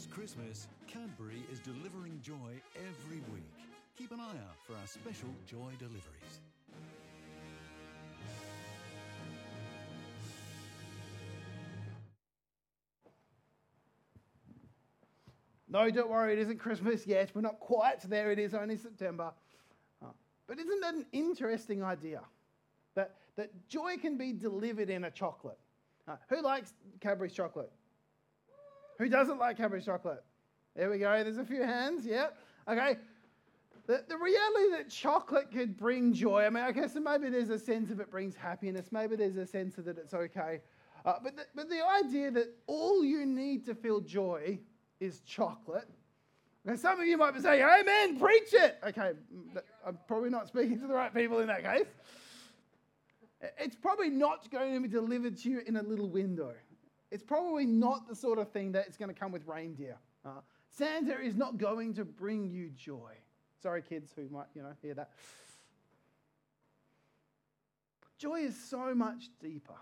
This Christmas, Cadbury is delivering joy every week. Keep an eye out for our special joy deliveries. No, don't worry, it isn't Christmas yet. We're not quite there. It is only September. Uh, but isn't that an interesting idea? That, that joy can be delivered in a chocolate. Uh, who likes Cadbury's chocolate? Who doesn't like Cadbury's chocolate? There we go. There's a few hands. Yeah. Okay. The, the reality that chocolate could bring joy, I mean, okay, so maybe there's a sense of it brings happiness. Maybe there's a sense of that it's okay. Uh, but, the, but the idea that all you need to feel joy is chocolate. Now, some of you might be saying, Amen, preach it. Okay, I'm probably not speaking to the right people in that case. It's probably not going to be delivered to you in a little window. It's probably not the sort of thing that is going to come with reindeer. Uh, Santa is not going to bring you joy. Sorry, kids who might, you know, hear that. Joy is so much deeper.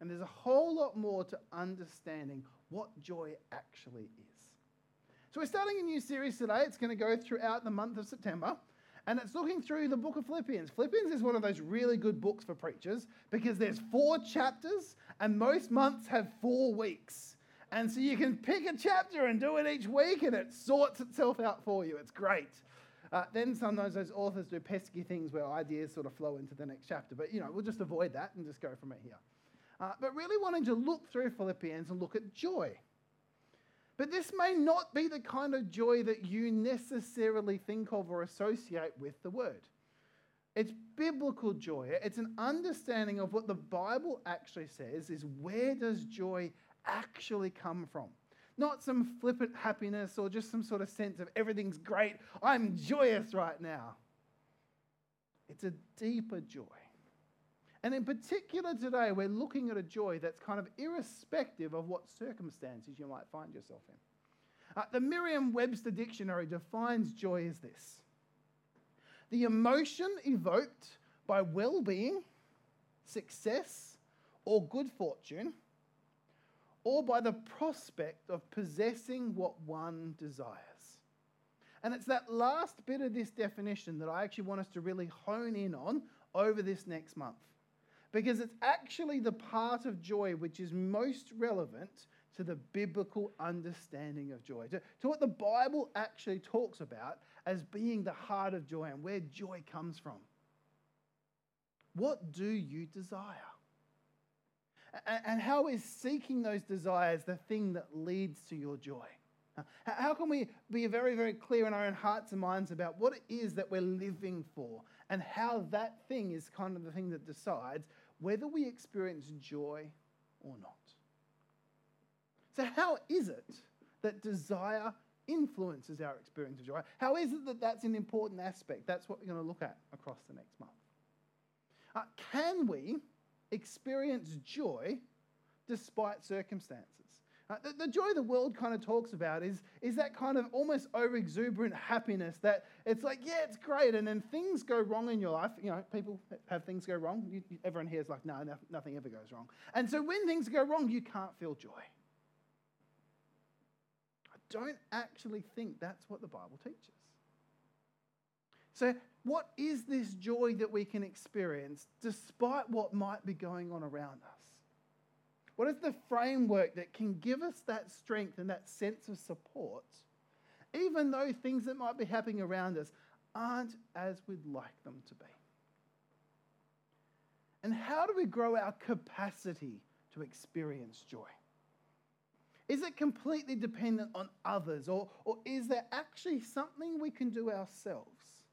And there's a whole lot more to understanding what joy actually is. So, we're starting a new series today. It's going to go throughout the month of September. And it's looking through the book of Philippians. Philippians is one of those really good books for preachers because there's four chapters, and most months have four weeks. And so you can pick a chapter and do it each week, and it sorts itself out for you. It's great. Uh, then sometimes those authors do pesky things where ideas sort of flow into the next chapter. But, you know, we'll just avoid that and just go from it here. Uh, but really wanting to look through Philippians and look at joy. But this may not be the kind of joy that you necessarily think of or associate with the word. It's biblical joy. It's an understanding of what the Bible actually says is where does joy actually come from? Not some flippant happiness or just some sort of sense of everything's great. I'm joyous right now. It's a deeper joy. And in particular, today, we're looking at a joy that's kind of irrespective of what circumstances you might find yourself in. Uh, the Merriam Webster Dictionary defines joy as this the emotion evoked by well being, success, or good fortune, or by the prospect of possessing what one desires. And it's that last bit of this definition that I actually want us to really hone in on over this next month because it's actually the part of joy which is most relevant to the biblical understanding of joy, to, to what the Bible actually talks about as being the heart of joy and where joy comes from. What do you desire? And how is seeking those desires the thing that leads to your joy? How can we be very, very clear in our own hearts and minds about what it is that we're living for and how that thing is kind of the thing that decides whether we experience joy or not. So, how is it that desire influences our experience of joy? How is it that that's an important aspect? That's what we're going to look at across the next month. Uh, can we experience joy despite circumstances? Uh, the, the, joy the world kind of talks about is, is that kind of almost over exuberant happiness that it's like, yeah, it's great. And then things go wrong in your life. You know, people have things go wrong. You, everyone here is like, no, no, nothing ever goes wrong. And so when things go wrong, you can't feel joy. Don't actually think that's what the Bible teaches. So, what is this joy that we can experience despite what might be going on around us? What is the framework that can give us that strength and that sense of support, even though things that might be happening around us aren't as we'd like them to be? And how do we grow our capacity to experience joy? Is it completely dependent on others, or, or is there actually something we can do ourselves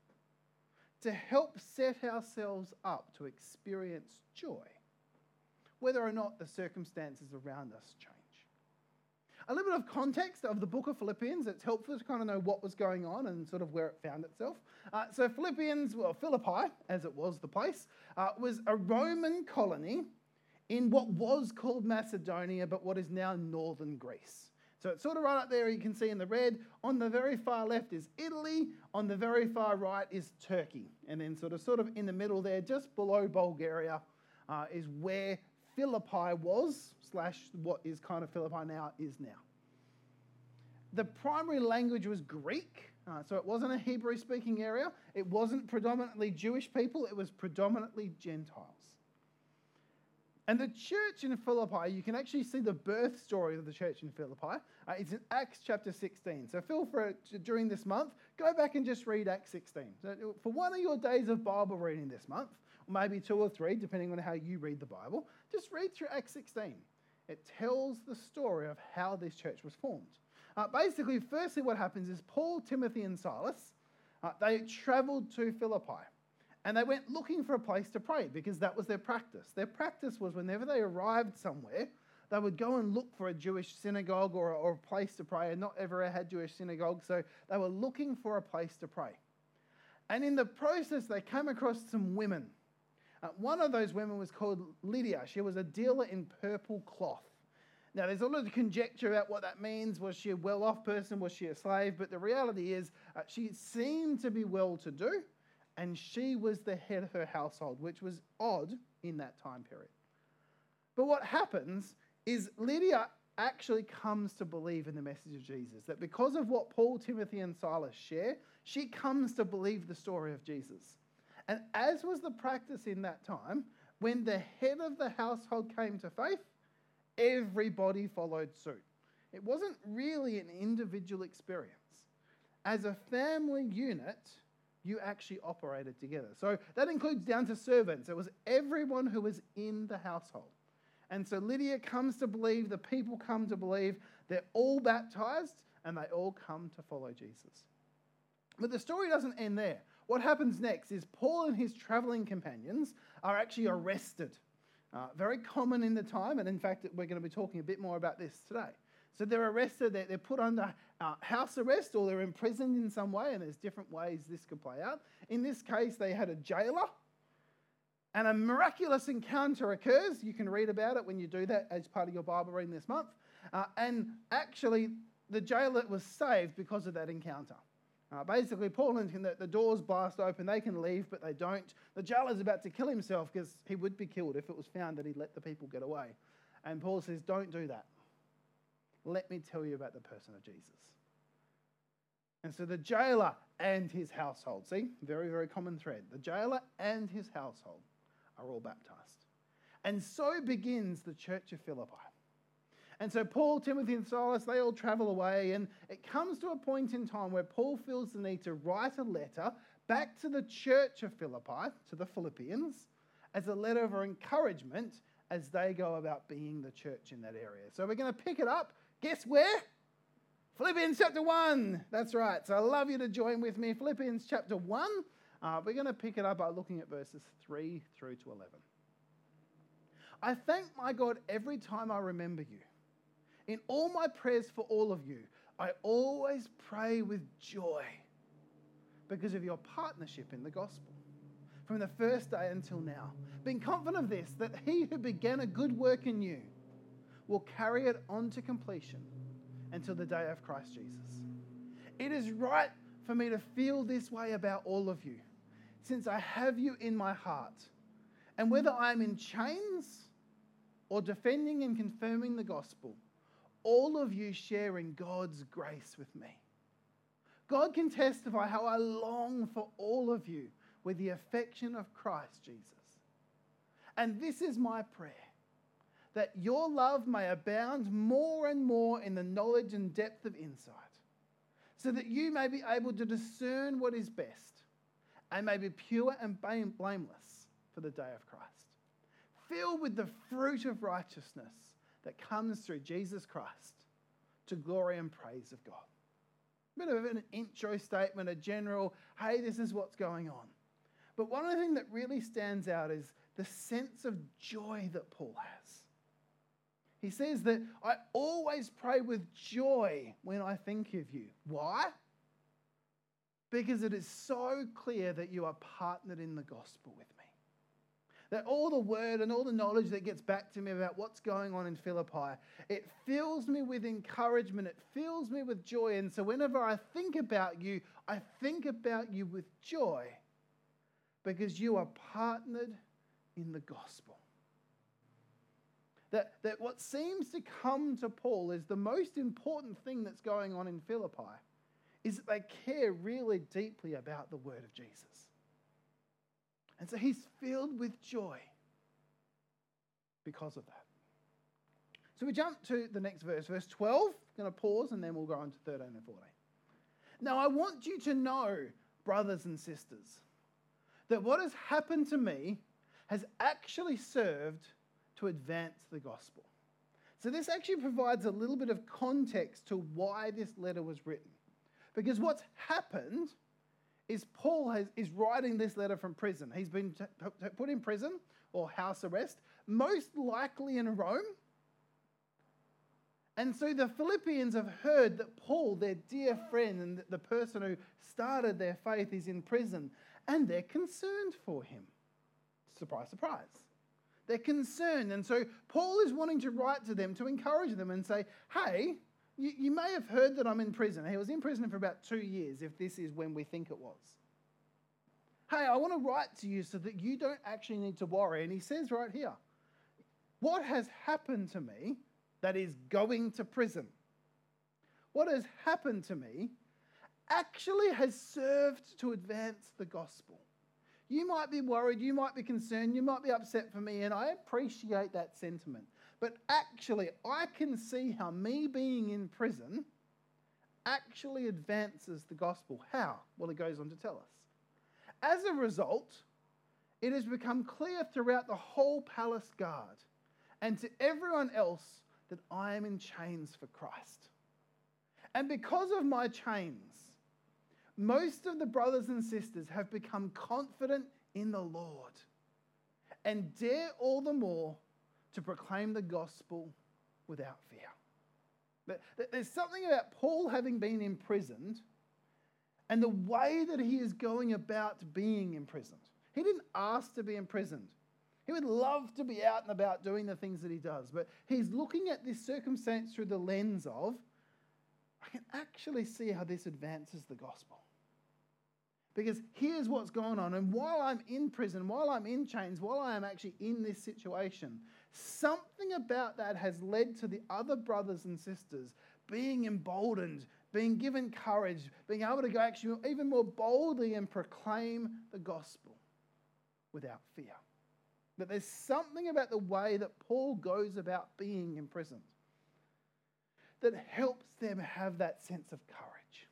to help set ourselves up to experience joy? whether or not the circumstances around us change. A little bit of context of the book of Philippians, it's helpful to kind of know what was going on and sort of where it found itself. Uh, so, Philippians, well, Philippi, as it was the place, uh, was a Roman colony in what was called Macedonia, but what is now northern Greece. So it's sort of right up there, you can see in the red. On the very far left is Italy, on the very far right is Turkey. And then, sort of, sort of in the middle there, just below Bulgaria, uh, is where Philippi was, slash what is kind of Philippi now, is now. the primary language was Greek. Uh, so it wasn't a Hebrew speaking area. It wasn't predominantly Jewish people, it was predominantly Gentiles. And the church in Philippi, you can actually see the birth story of the church in Philippi. Uh, it's in Acts chapter 16. So feel free during this month, go back and just read Acts 16. So for one of your days of Bible reading this month, or maybe two or three, depending on how you read the Bible, just read through Acts 16. It tells the story of how this church was formed. Uh, basically, firstly, what happens is Paul, Timothy, and Silas, uh, they traveled to Philippi. And they went looking for a place to pray because that was their practice. Their practice was whenever they arrived somewhere, they would go and look for a Jewish synagogue or, or a place to pray. And not ever had Jewish synagogues, so they were looking for a place to pray. And in the process, they came across some women. Uh, one of those women was called Lydia. She was a dealer in purple cloth. Now, there's a lot of conjecture about what that means. Was she a well off person? Was she a slave? But the reality is, uh, she seemed to be well to do and she was the head of her household, which was odd in that time period. But what happens is Lydia actually comes to believe in the message of Jesus, that because of what Paul, Timothy, and Silas share, she comes to believe the story of Jesus. And as was the practice in that time, when the head of the household came to faith, everybody followed suit. It wasn't really an individual experience. As a family unit, you actually operated together. So that includes down to servants. It was everyone who was in the household. And so Lydia comes to believe, the people come to believe, they're all baptized, and they all come to follow Jesus. But the story doesn't end there. What happens next is Paul and his traveling companions are actually arrested. Uh, very common in the time, and in fact, we're going to be talking a bit more about this today. So they're arrested, they're, they're put under uh, house arrest or they're imprisoned in some way, and there's different ways this could play out. In this case, they had a jailer, and a miraculous encounter occurs. You can read about it when you do that as part of your Bible reading this month. Uh, and actually, the jailer was saved because of that encounter. Uh, basically, Paul and the, the doors blast open, they can leave, but they don't. The jailer's about to kill himself because he would be killed if it was found that he let the people get away. And Paul says, Don't do that let me tell you about the person of Jesus. And so the jailer and his household, see, very, very common thread. The jailer and his household are all baptized. And so begins the church of Philippi. And so Paul, Timothy, and Silas, they all travel away, and it comes to a point in time where Paul feels the need to write a letter back to the church of Philippi, to the Philippians, as a letter of encouragement as they go about being the church in that area. So we're going to pick it up Guess where? Philippians chapter 1. That's right. So I love you to join with me. Philippians chapter 1. Uh, we're going to pick it up by looking at verses 3 through to 11. I thank my God every time I remember you. In all my prayers for all of you, I always pray with joy because of your partnership in the gospel from the first day until now. Being confident of this, that he who began a good work in you will carry it on to completion until the day of Christ Jesus. It is right for me to feel this way about all of you, since I have you in my heart. And whether I am in chains or defending and confirming the gospel, all of you share in God's grace with me. God can testify how I long for all of you with the affection of Christ Jesus. And this is my prayer that your love may abound more and more in the knowledge and depth of insight, so that you may be able to discern what is best and may be pure and blameless for the day of Christ, filled with the fruit of righteousness that comes through Jesus Christ to glory and praise of God. A bit of an intro statement, a general, hey, this is what's going on. But one of the things that really stands out is the sense of joy that Paul has. He says that I always pray with joy when I think of you. Why? Because it is so clear that you are partnered in the gospel with me. That all the word and all the knowledge that gets back to me about what's going on in Philippi, it fills me with encouragement, it fills me with joy. And so whenever I think about you, I think about you with joy because you are partnered in the gospel that, that what seems to come to Paul is the most important thing that's going on in Philippi is that they care really deeply about the word of Jesus. And so he's filled with joy because of that. So we jump to the next verse, verse 12. I'm going to pause and then we'll go on to 13 and 14. Now, I want you to know, brothers and sisters, that what has happened to me has actually served to advance the gospel. So, this actually provides a little bit of context to why this letter was written. Because what's happened is Paul has, is writing this letter from prison. He's been t- t- put in prison or house arrest, most likely in Rome. And so the Philippians have heard that Paul, their dear friend and the person who started their faith, is in prison, and they're concerned for him. Surprise, surprise. They're concerned. And so Paul is wanting to write to them to encourage them and say, hey, you, you may have heard that I'm in prison. He was in prison for about two years, if this is when we think it was. Hey, I want to write to you so that you don't actually need to worry. And he says right here, what has happened to me that is going to prison? What has happened to me actually has served to advance the gospel. You might be worried, you might be concerned, you might be upset for me, and I appreciate that sentiment. But actually, I can see how me being in prison actually advances the gospel. How? Well, it goes on to tell us. As a result, it has become clear throughout the whole palace guard and to everyone else that I am in chains for Christ. And because of my chains, most of the brothers and sisters have become confident in the Lord and dare all the more to proclaim the gospel without fear. But There's something about Paul having been imprisoned and the way that he is going about being imprisoned. He didn't ask to be imprisoned. He would love to be out and about doing the things that he does, but he's looking at this circumstance through the lens of can actually see how this advances the gospel. Because here's what's going on. And while I'm in prison, while I'm in chains, while I am actually in this situation, something about that has led to the other brothers and sisters being emboldened, being given courage, being able to go actually even more boldly and proclaim the gospel without fear. That there's something about the way that Paul goes about being imprisoned that helps them have that sense of courage.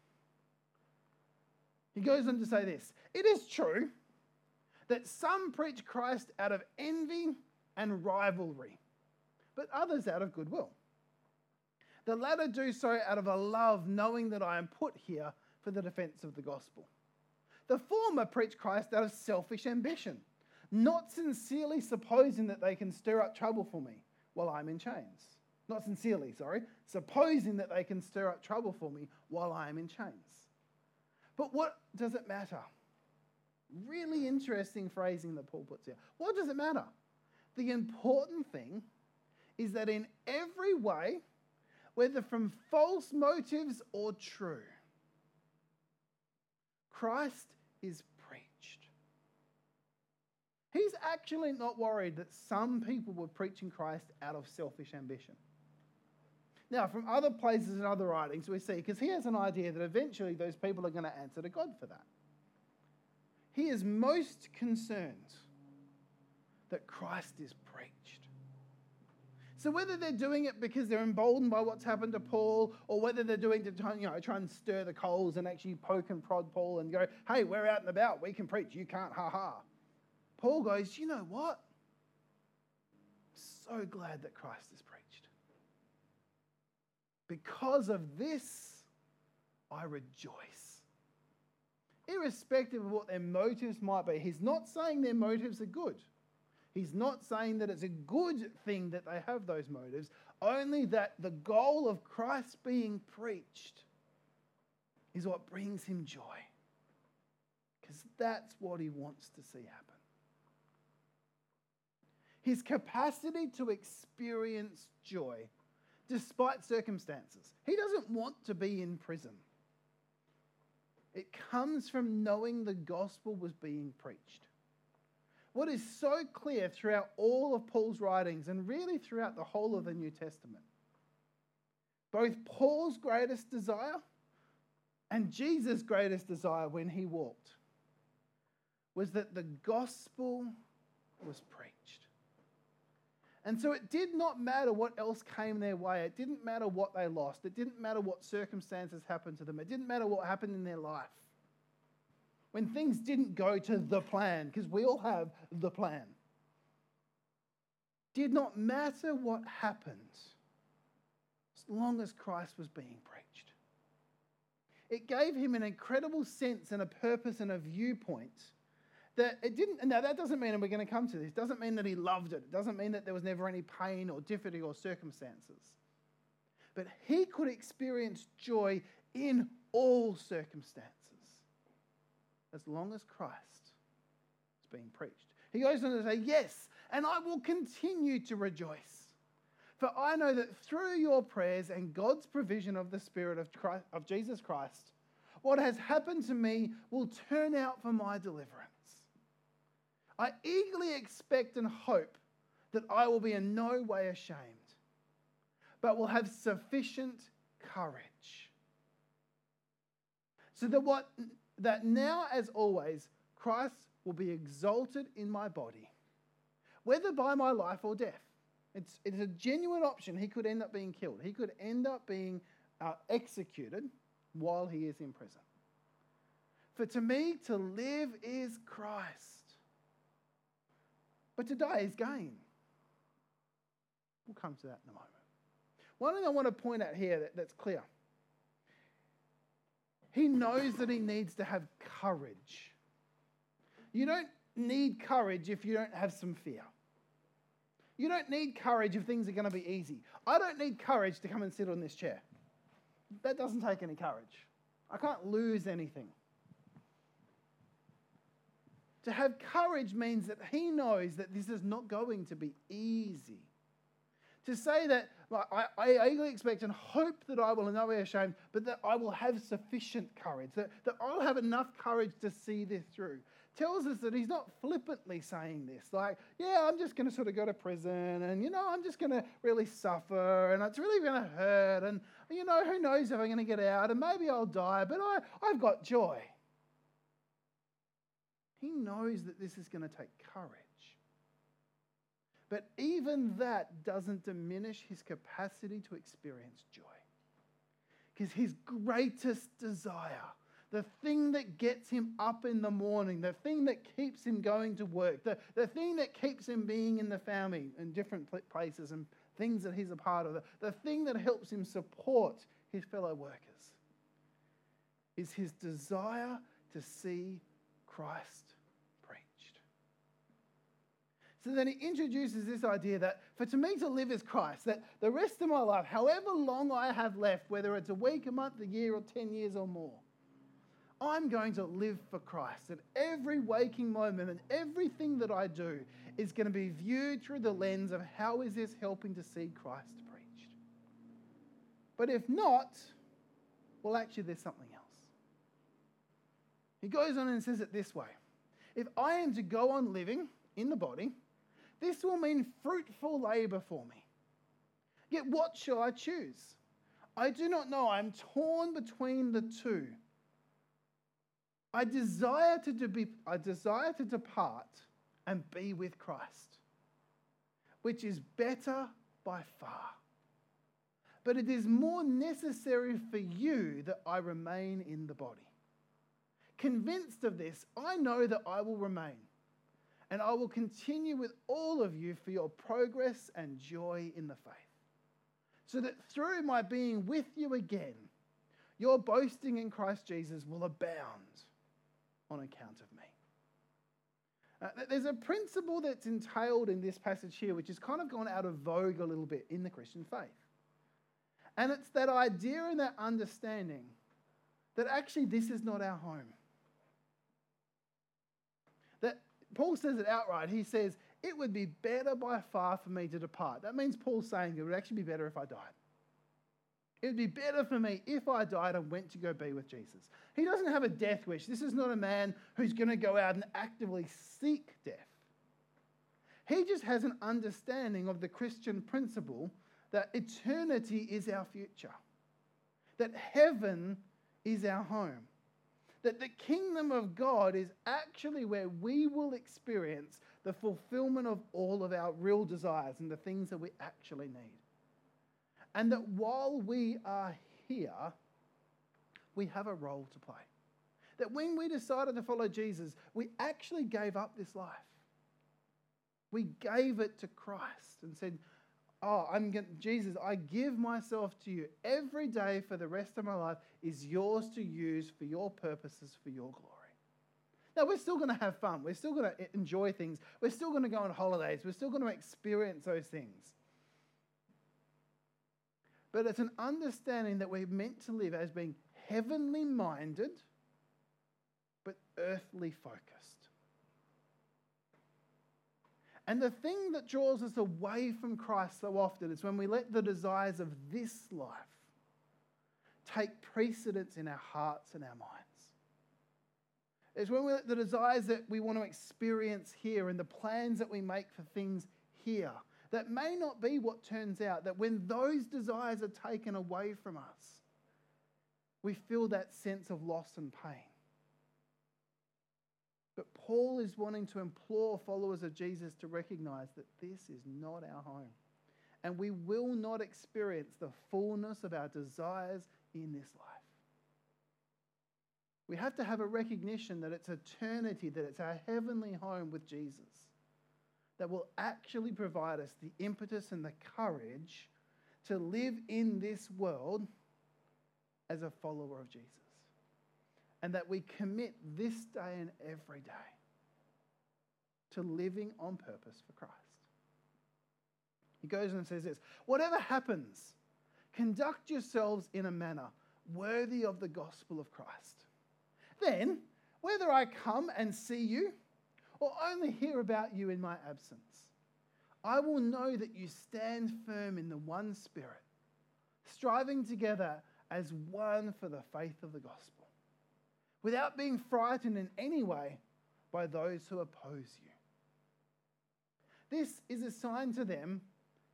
He goes on to say this It is true that some preach Christ out of envy and rivalry, but others out of goodwill. The latter do so out of a love, knowing that I am put here for the defense of the gospel. The former preach Christ out of selfish ambition, not sincerely supposing that they can stir up trouble for me while I'm in chains. Not sincerely, sorry, supposing that they can stir up trouble for me while I am in chains. But what does it matter? Really interesting phrasing that Paul puts here. What does it matter? The important thing is that in every way, whether from false motives or true, Christ is preached. He's actually not worried that some people were preaching Christ out of selfish ambition. Now, from other places and other writings, we see, because he has an idea that eventually those people are going to answer to God for that. He is most concerned that Christ is preached. So whether they're doing it because they're emboldened by what's happened to Paul, or whether they're doing it to you know, try and stir the coals and actually poke and prod Paul and go, hey, we're out and about, we can preach, you can't, ha ha. Paul goes, you know what? So glad that Christ is preached. Because of this, I rejoice. Irrespective of what their motives might be, he's not saying their motives are good. He's not saying that it's a good thing that they have those motives, only that the goal of Christ being preached is what brings him joy. Because that's what he wants to see happen. His capacity to experience joy despite circumstances. He doesn't want to be in prison. It comes from knowing the gospel was being preached. what is so clear throughout all of Paul's writings and really throughout the whole of the New Testament. Both Paul's greatest desire and Jesus' greatest desire when he walked was that the gospel was preached. And so it did not matter what else came their way. It didn't matter what they lost. It didn't matter what circumstances happened to them. It didn't matter what happened in their life. When things didn't go to the plan, because we all have the plan, did not matter what happened as long as Christ was being preached. It gave him an incredible sense and a purpose and a viewpoint that it didn't, now that doesn't mean, and we're going to come to this, doesn't mean that he loved it. It doesn't mean that there was never any pain or difficulty or circumstances. But he could experience joy in all circumstances as long as Christ is being preached. He goes on to say, Yes, and I will continue to rejoice. For I know that through your prayers and God's provision of the Spirit of, Christ, of Jesus Christ, what has happened to me will turn out for my deliverance. I eagerly expect and hope that I will be in no way ashamed, but will have sufficient courage. So that what that now as always Christ will be exalted in my body, whether by my life or death. It's, it's a genuine option. He could end up being killed. He could end up being uh, executed while he is in prison. For to me, to live is Christ but to die is gain. We'll come to that in a moment. One thing I want to point out here that, that's clear he knows that he needs to have courage. You don't need courage if you don't have some fear. You don't need courage if things are going to be easy. I don't need courage to come and sit on this chair. That doesn't take any courage. I can't lose anything. To have courage means that he knows that this is not going to be easy. To say that I, I eagerly expect and hope that I will in no way ashamed, but that I will have sufficient courage, that, that I'll have enough courage to see this through, tells us that he's not flippantly saying this, like, yeah, I'm just going to sort of go to prison and, you know, I'm just going to really suffer and it's really going to hurt and, you know, who knows if I'm going to get out and maybe I'll die, but I, I've got joy. He knows that this is going to take courage. But even that doesn't diminish his capacity to experience joy. Because his greatest desire, the thing that gets him up in the morning, the thing that keeps him going to work, the, the thing that keeps him being in the family in different places and things that he's a part of, the, the thing that helps him support his fellow workers, is his desire to see Christ preached. so then he introduces this idea that for to me to live is Christ, that the rest of my life, however long I have left, whether it's a week, a month, a year, or 10 years or more, I'm going to live for Christ. That every waking moment and everything that I do is going to be viewed through the lens of how is this helping to see Christ preached. But if not, well, actually, there's something else. He goes on and says it this way If I am to go on living in the body, this will mean fruitful labor for me. Yet what shall I choose? I do not know. I'm torn between the two. I desire to, be, I desire to depart and be with Christ, which is better by far. But it is more necessary for you that I remain in the body. Convinced of this, I know that I will remain and I will continue with all of you for your progress and joy in the faith. So that through my being with you again, your boasting in Christ Jesus will abound on account of me. Uh, there's a principle that's entailed in this passage here, which has kind of gone out of vogue a little bit in the Christian faith. And it's that idea and that understanding that actually this is not our home. Paul says it outright. He says, It would be better by far for me to depart. That means Paul's saying it would actually be better if I died. It would be better for me if I died and went to go be with Jesus. He doesn't have a death wish. This is not a man who's going to go out and actively seek death. He just has an understanding of the Christian principle that eternity is our future, that heaven is our home, that the kingdom of God is actually where we will experience the fulfillment of all of our real desires and the things that we actually need. And that while we are here, we have a role to play. That when we decided to follow Jesus, we actually gave up this life. We gave it to Christ and said, Oh, I'm going Jesus, I give myself to you. Every day for the rest of my life is yours to use for your purposes, for your glory. Now, we're still going to have fun. We're still going to enjoy things. We're still going to go on holidays. We're still going to experience those things. But it's an understanding that we're meant to live as being heavenly minded, but earthly focused. And the thing that draws us away from Christ so often is when we let the desires of this life take precedence in our hearts and our minds. It's when we let the desires that we want to experience here and the plans that we make for things here that may not be what turns out, that when those desires are taken away from us, we feel that sense of loss and pain. But Paul is wanting to implore followers of Jesus to recognize that this is not our home. And we will not experience the fullness of our desires in this life. We have to have a recognition that it's eternity, that it's our heavenly home with Jesus, that will actually provide us the impetus and the courage to live in this world as a follower of Jesus and that we commit this day and every day to living on purpose for Christ. He goes and says this Whatever happens, conduct yourselves in a manner worthy of the gospel of Christ. Then, whether I come and see you or only hear about you in my absence, I will know that you stand firm in the one Spirit, striving together as one for the faith of the gospel without being frightened in any way by those who oppose you. This is a sign to them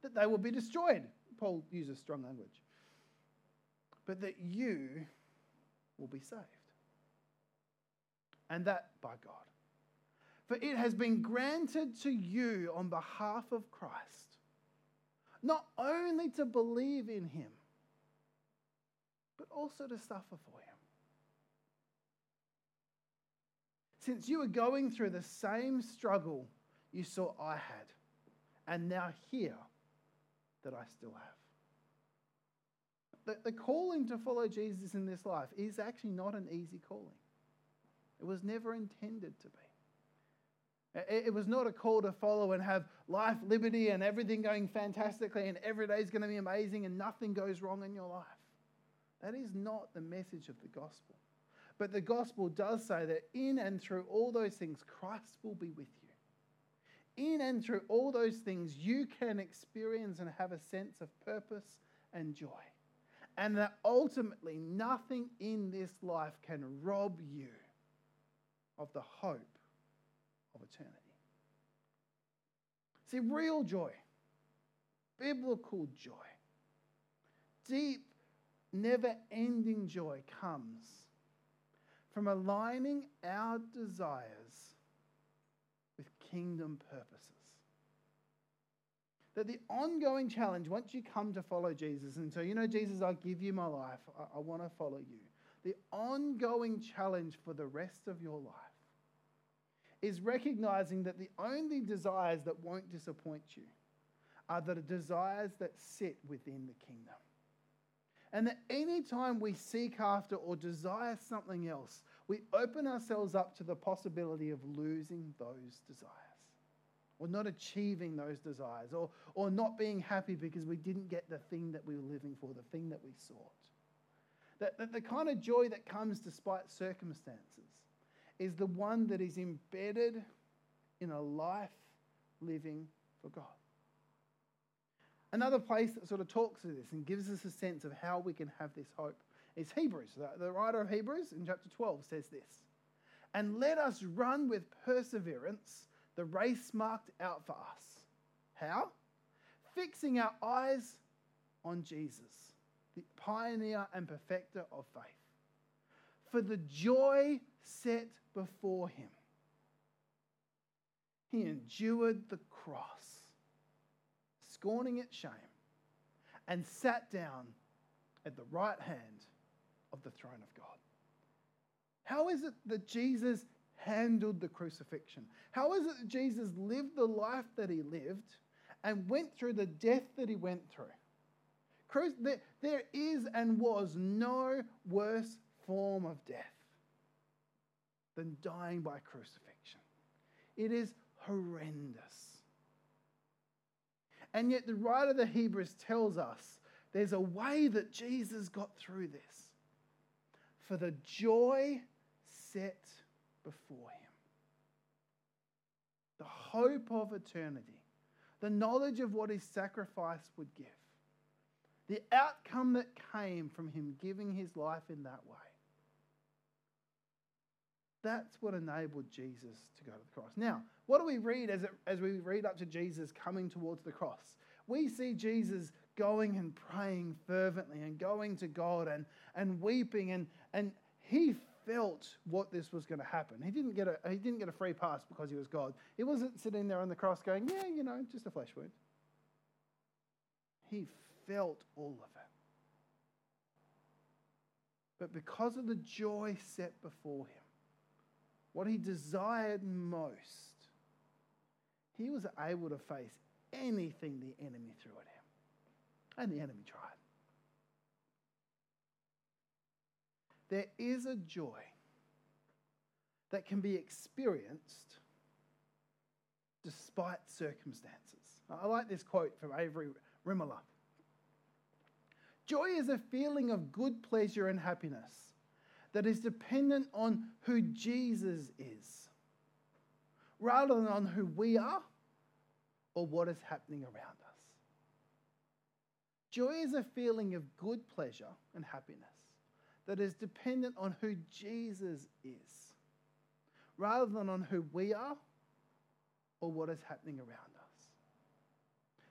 that they will be destroyed. Paul uses strong language. But that you will be saved. And that by God. For it has been granted to you on behalf of Christ, not only to believe in him, but also to suffer for him since you were going through the same struggle you saw I had, and now hear that I still have. The, the calling to follow Jesus in this life is actually not an easy calling. It was never intended to be. It, it was not a call to follow and have life, liberty, and everything going fantastically, and every day is going to be amazing, and nothing goes wrong in your life. That is not the message of the gospel. But the gospel does say that in and through all those things, Christ will be with you. In and through all those things, you can experience and have a sense of purpose and joy. And that ultimately, nothing in this life can rob you of the hope of eternity. See, real joy, biblical joy, deep, never ending joy comes from aligning our desires with kingdom purposes. That the ongoing challenge, once you come to follow Jesus, and so, you know, Jesus, I give you my life, I, I want to follow you. The ongoing challenge for the rest of your life is recognizing that the only desires that won't disappoint you are the desires that sit within the kingdom. And that any time we seek after or desire something else, we open ourselves up to the possibility of losing those desires or not achieving those desires or, or not being happy because we didn't get the thing that we were living for, the thing that we sought. That, that the kind of joy that comes despite circumstances is the one that is embedded in a life living for God. Another place that sort of talks to this and gives us a sense of how we can have this hope is Hebrews. The, the writer of Hebrews in chapter 12 says this And let us run with perseverance the race marked out for us. How? Fixing our eyes on Jesus, the pioneer and perfecter of faith. For the joy set before him, he endured the cross, scorning its shame, and sat down at the right hand of the throne of God. How is it that Jesus handled the crucifixion? How is it that Jesus lived the life that he lived and went through the death that he went through? There is and was no worse form of death than dying by crucifixion. It is horrendous. And yet, the writer of the Hebrews tells us there's a way that Jesus got through this. For the joy set before him, the hope of eternity, the knowledge of what his sacrifice would give, the outcome that came from him giving his life in that way. That's what enabled Jesus to go to the cross. Now, what do we read as, it, as we read up to Jesus coming towards the cross? We see Jesus going and praying fervently and going to God and, and weeping, and, and he felt what this was going to happen. He didn't, get a, he didn't get a free pass because he was God. He wasn't sitting there on the cross going, Yeah, you know, just a flesh wound. He felt all of it. But because of the joy set before him, what he desired most, he was able to face anything the enemy threw at him. And the enemy tried. There is a joy that can be experienced despite circumstances. I like this quote from Avery Rimmer. Joy is a feeling of good pleasure and happiness that is dependent on who Jesus is, rather than on who we are or what is happening around us. Joy is a feeling of good pleasure and happiness that is dependent on who Jesus is, rather than on who we are or what is happening around us.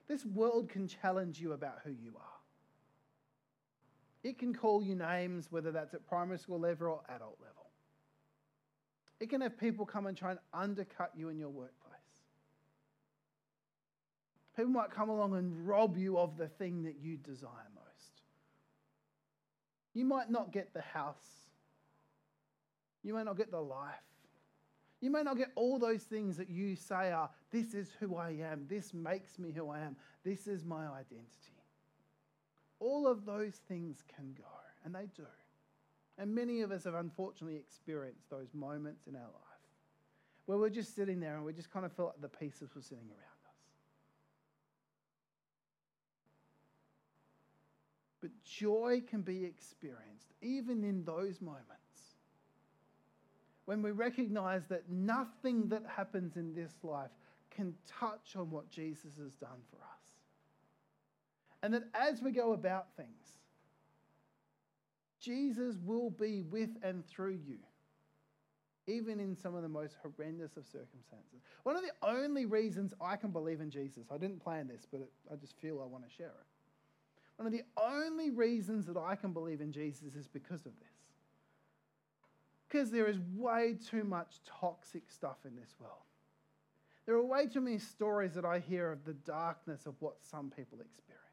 This world can challenge you about who you are. It can call you names, whether that's at primary school level or adult level. It can have people come and try and undercut you in your workplace. People might come along and rob you of the thing that you desire most. You might not get the house. You may not get the life. You may not get all those things that you say are, this is who I am, this makes me who I am, this is my identity. All of those things can go, and they do. And many of us have unfortunately experienced those moments in our life where we're just sitting there and we just kind of feel like the pieces were sitting around us. But joy can be experienced even in those moments when we recognize that nothing that happens in this life can touch on what Jesus has done for us. And that as we go about things, Jesus will be with and through you, even in some of the most horrendous of circumstances. One of the only reasons I can believe in Jesus, I didn't plan this, but I just feel I want to share it. One of the only reasons that I can believe in Jesus is because of this. Because there is way too much toxic stuff in this world. There are way too many stories that I hear of the darkness of what some people experience.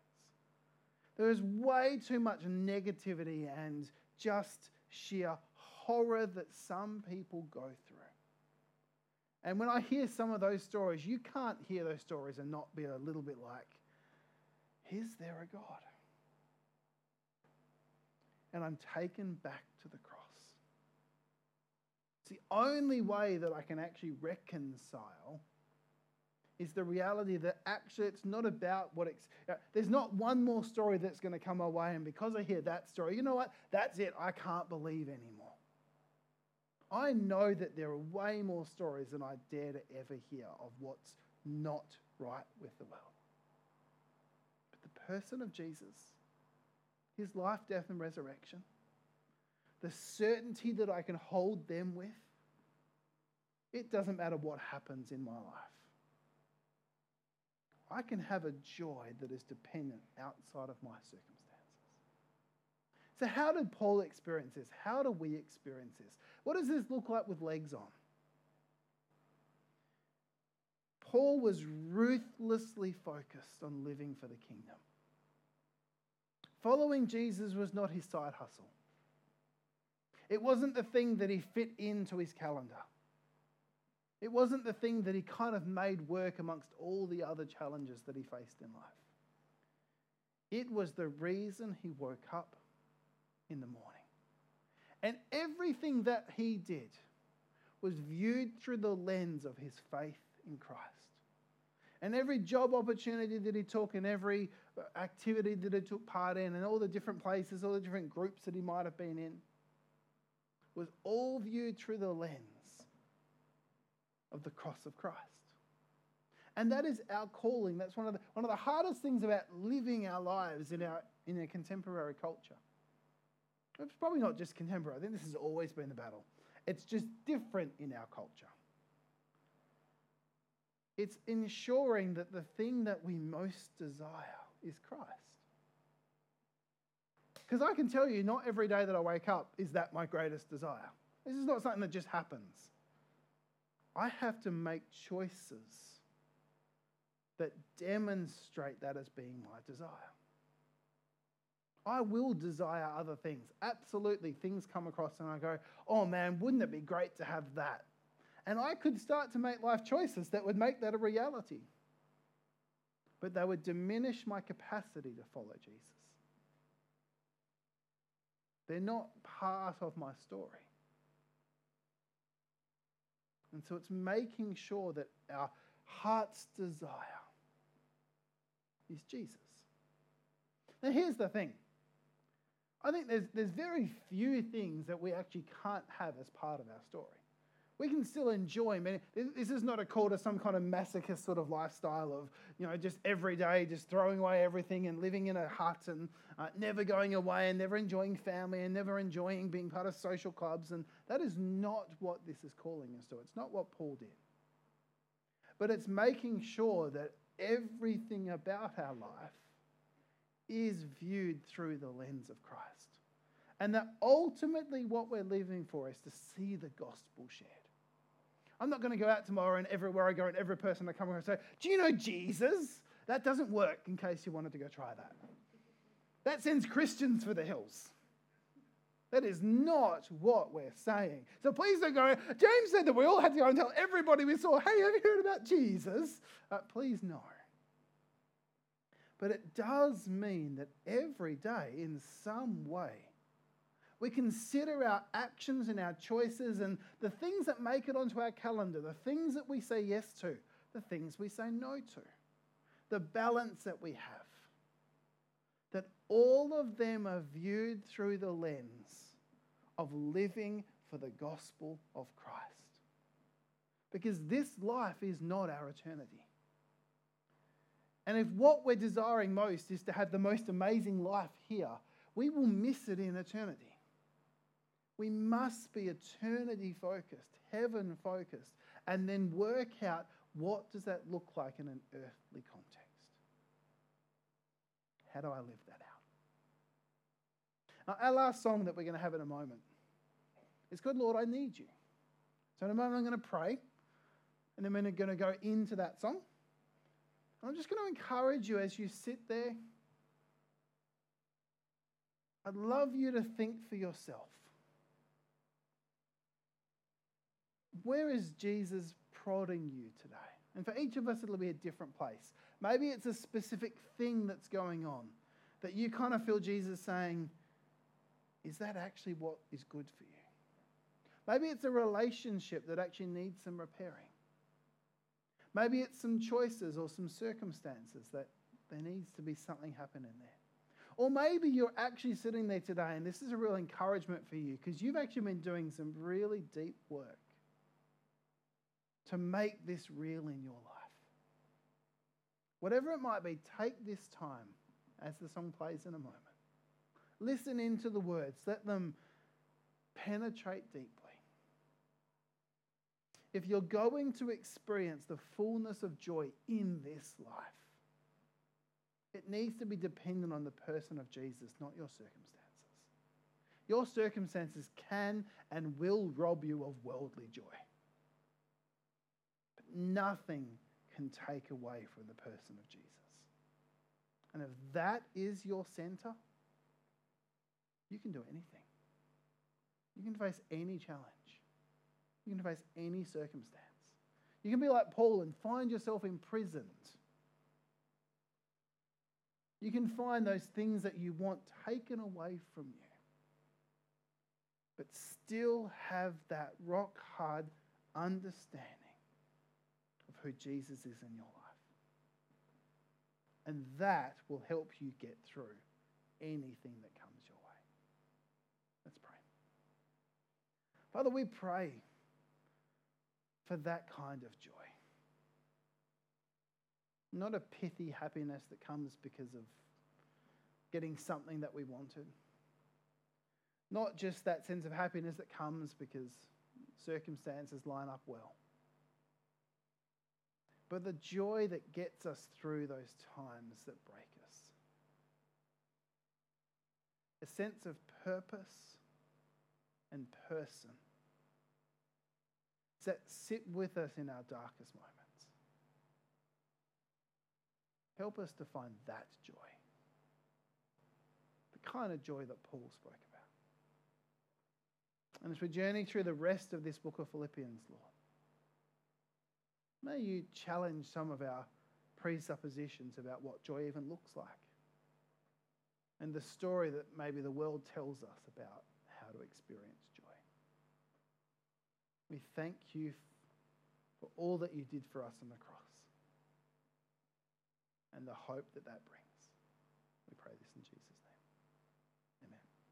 There is way too much negativity and just sheer horror that some people go through. And when I hear some of those stories, you can't hear those stories and not be a little bit like, is there a God? And I'm taken back to the cross. It's the only way that I can actually reconcile is the reality that actually it's not about what it's, uh, there's not one more story that's going to come my way, and because I hear that story, you know what? That's it. I can't believe anymore. I know that there are way more stories than I dare to ever hear of what's not right with the world. But the person of Jesus, his life, death, and resurrection, the certainty that I can hold them with, It doesn't matter what happens in my life. I can have a joy that is dependent outside of my circumstances. So, how did Paul experience this? How do we experience this? What does this look like with legs on? Paul was ruthlessly focused on living for the kingdom. Following Jesus was not his side hustle. It wasn't the thing that he fit into his calendar. It wasn't the thing that he kind of made work amongst all the other challenges that he faced in life. It was the reason he woke up in the morning. And everything that he did was viewed through the lens of his faith in Christ. And every job opportunity that he took, and every activity that he took part in, and all the different places, all the different groups that he might have been in, was all viewed through the lens of the cross of Christ. And that is our calling. That's one of the, one of the hardest things about living our lives in our, in a contemporary culture. It's probably not just contemporary. I think this has always been the battle. It's just different in our culture. It's ensuring that the thing that we most desire is Christ. Because I can tell you, not every day that I wake up is that my greatest desire. This is not something that just happens. I have to make choices that demonstrate that as being my desire. I will desire other things. Absolutely, things come across and I go, oh man, wouldn't it be great to have that? And I could start to make life choices that would make that a reality. But they would diminish my capacity to follow Jesus. They're not part of my story. And so it's making sure that our heart's desire is Jesus. Now, here's the thing I think there's, there's very few things that we actually can't have as part of our story. We can still enjoy many. This is not a call to some kind of masochist sort of lifestyle of, you know, just every day just throwing away everything and living in a hut and uh, never going away and never enjoying family and never enjoying being part of social clubs. And that is not what this is calling us to. It's not what Paul did. But it's making sure that everything about our life is viewed through the lens of Christ. And that ultimately what we're living for is to see the gospel shared. I'm not going to go out tomorrow and everywhere I go and every person I come across say, Do you know Jesus? That doesn't work in case you wanted to go try that. That sends Christians for the hills. That is not what we're saying. So please don't go. James said that we all had to go and tell everybody we saw, hey, have you heard about Jesus? Uh, please, no. But it does mean that every day, in some way, we consider our actions and our choices and the things that make it onto our calendar, the things that we say yes to, the things we say no to, the balance that we have. That all of them are viewed through the lens of living for the gospel of Christ. Because this life is not our eternity. And if what we're desiring most is to have the most amazing life here, we will miss it in eternity. We must be eternity focused, heaven focused, and then work out what does that look like in an earthly context. How do I live that out? Now, our last song that we're going to have in a moment is "Good Lord, I Need You. So in a moment, I'm going to pray, and then we're going to go into that song. And I'm just going to encourage you as you sit there. I'd love you to think for yourself. Where is Jesus prodding you today? And for each of us, it'll be a different place. Maybe it's a specific thing that's going on that you kind of feel Jesus saying, Is that actually what is good for you? Maybe it's a relationship that actually needs some repairing. Maybe it's some choices or some circumstances that there needs to be something happening there. Or maybe you're actually sitting there today and this is a real encouragement for you because you've actually been doing some really deep work to make this real in your life. Whatever it might be, take this time as the song plays in a moment. Listen into the words, let them penetrate deeply. if you're going to experience the fullness of joy in this life, it needs to be dependent on the person of Jesus, not your circumstances. Your circumstances can and will rob you of worldly joy. Nothing can take away from the person of Jesus. And if that is your center, you can do anything. You can face any challenge. You can face any circumstance. You can be like Paul and find yourself imprisoned. You can find those things that you want taken away from you but still have that rock hard understanding who Jesus is in your life. And that will help you get through anything that comes your way. Let's pray. Father, we pray for that kind of joy. Not a pithy happiness that comes because of getting something that we wanted not just that sense of happiness that comes because circumstances line up well, but the joy that gets us through those times that break us. A sense of purpose and person that sit with us in our darkest moments. Help us to find that joy, the kind of joy that Paul spoke about. And as we journey through the rest of this book of Philippians, Lord, may you challenge some of our presuppositions about what joy even looks like and the story that maybe the world tells us about how to experience joy. We thank you for all that you did for us on the cross and the hope that that brings. We pray this in Jesus'.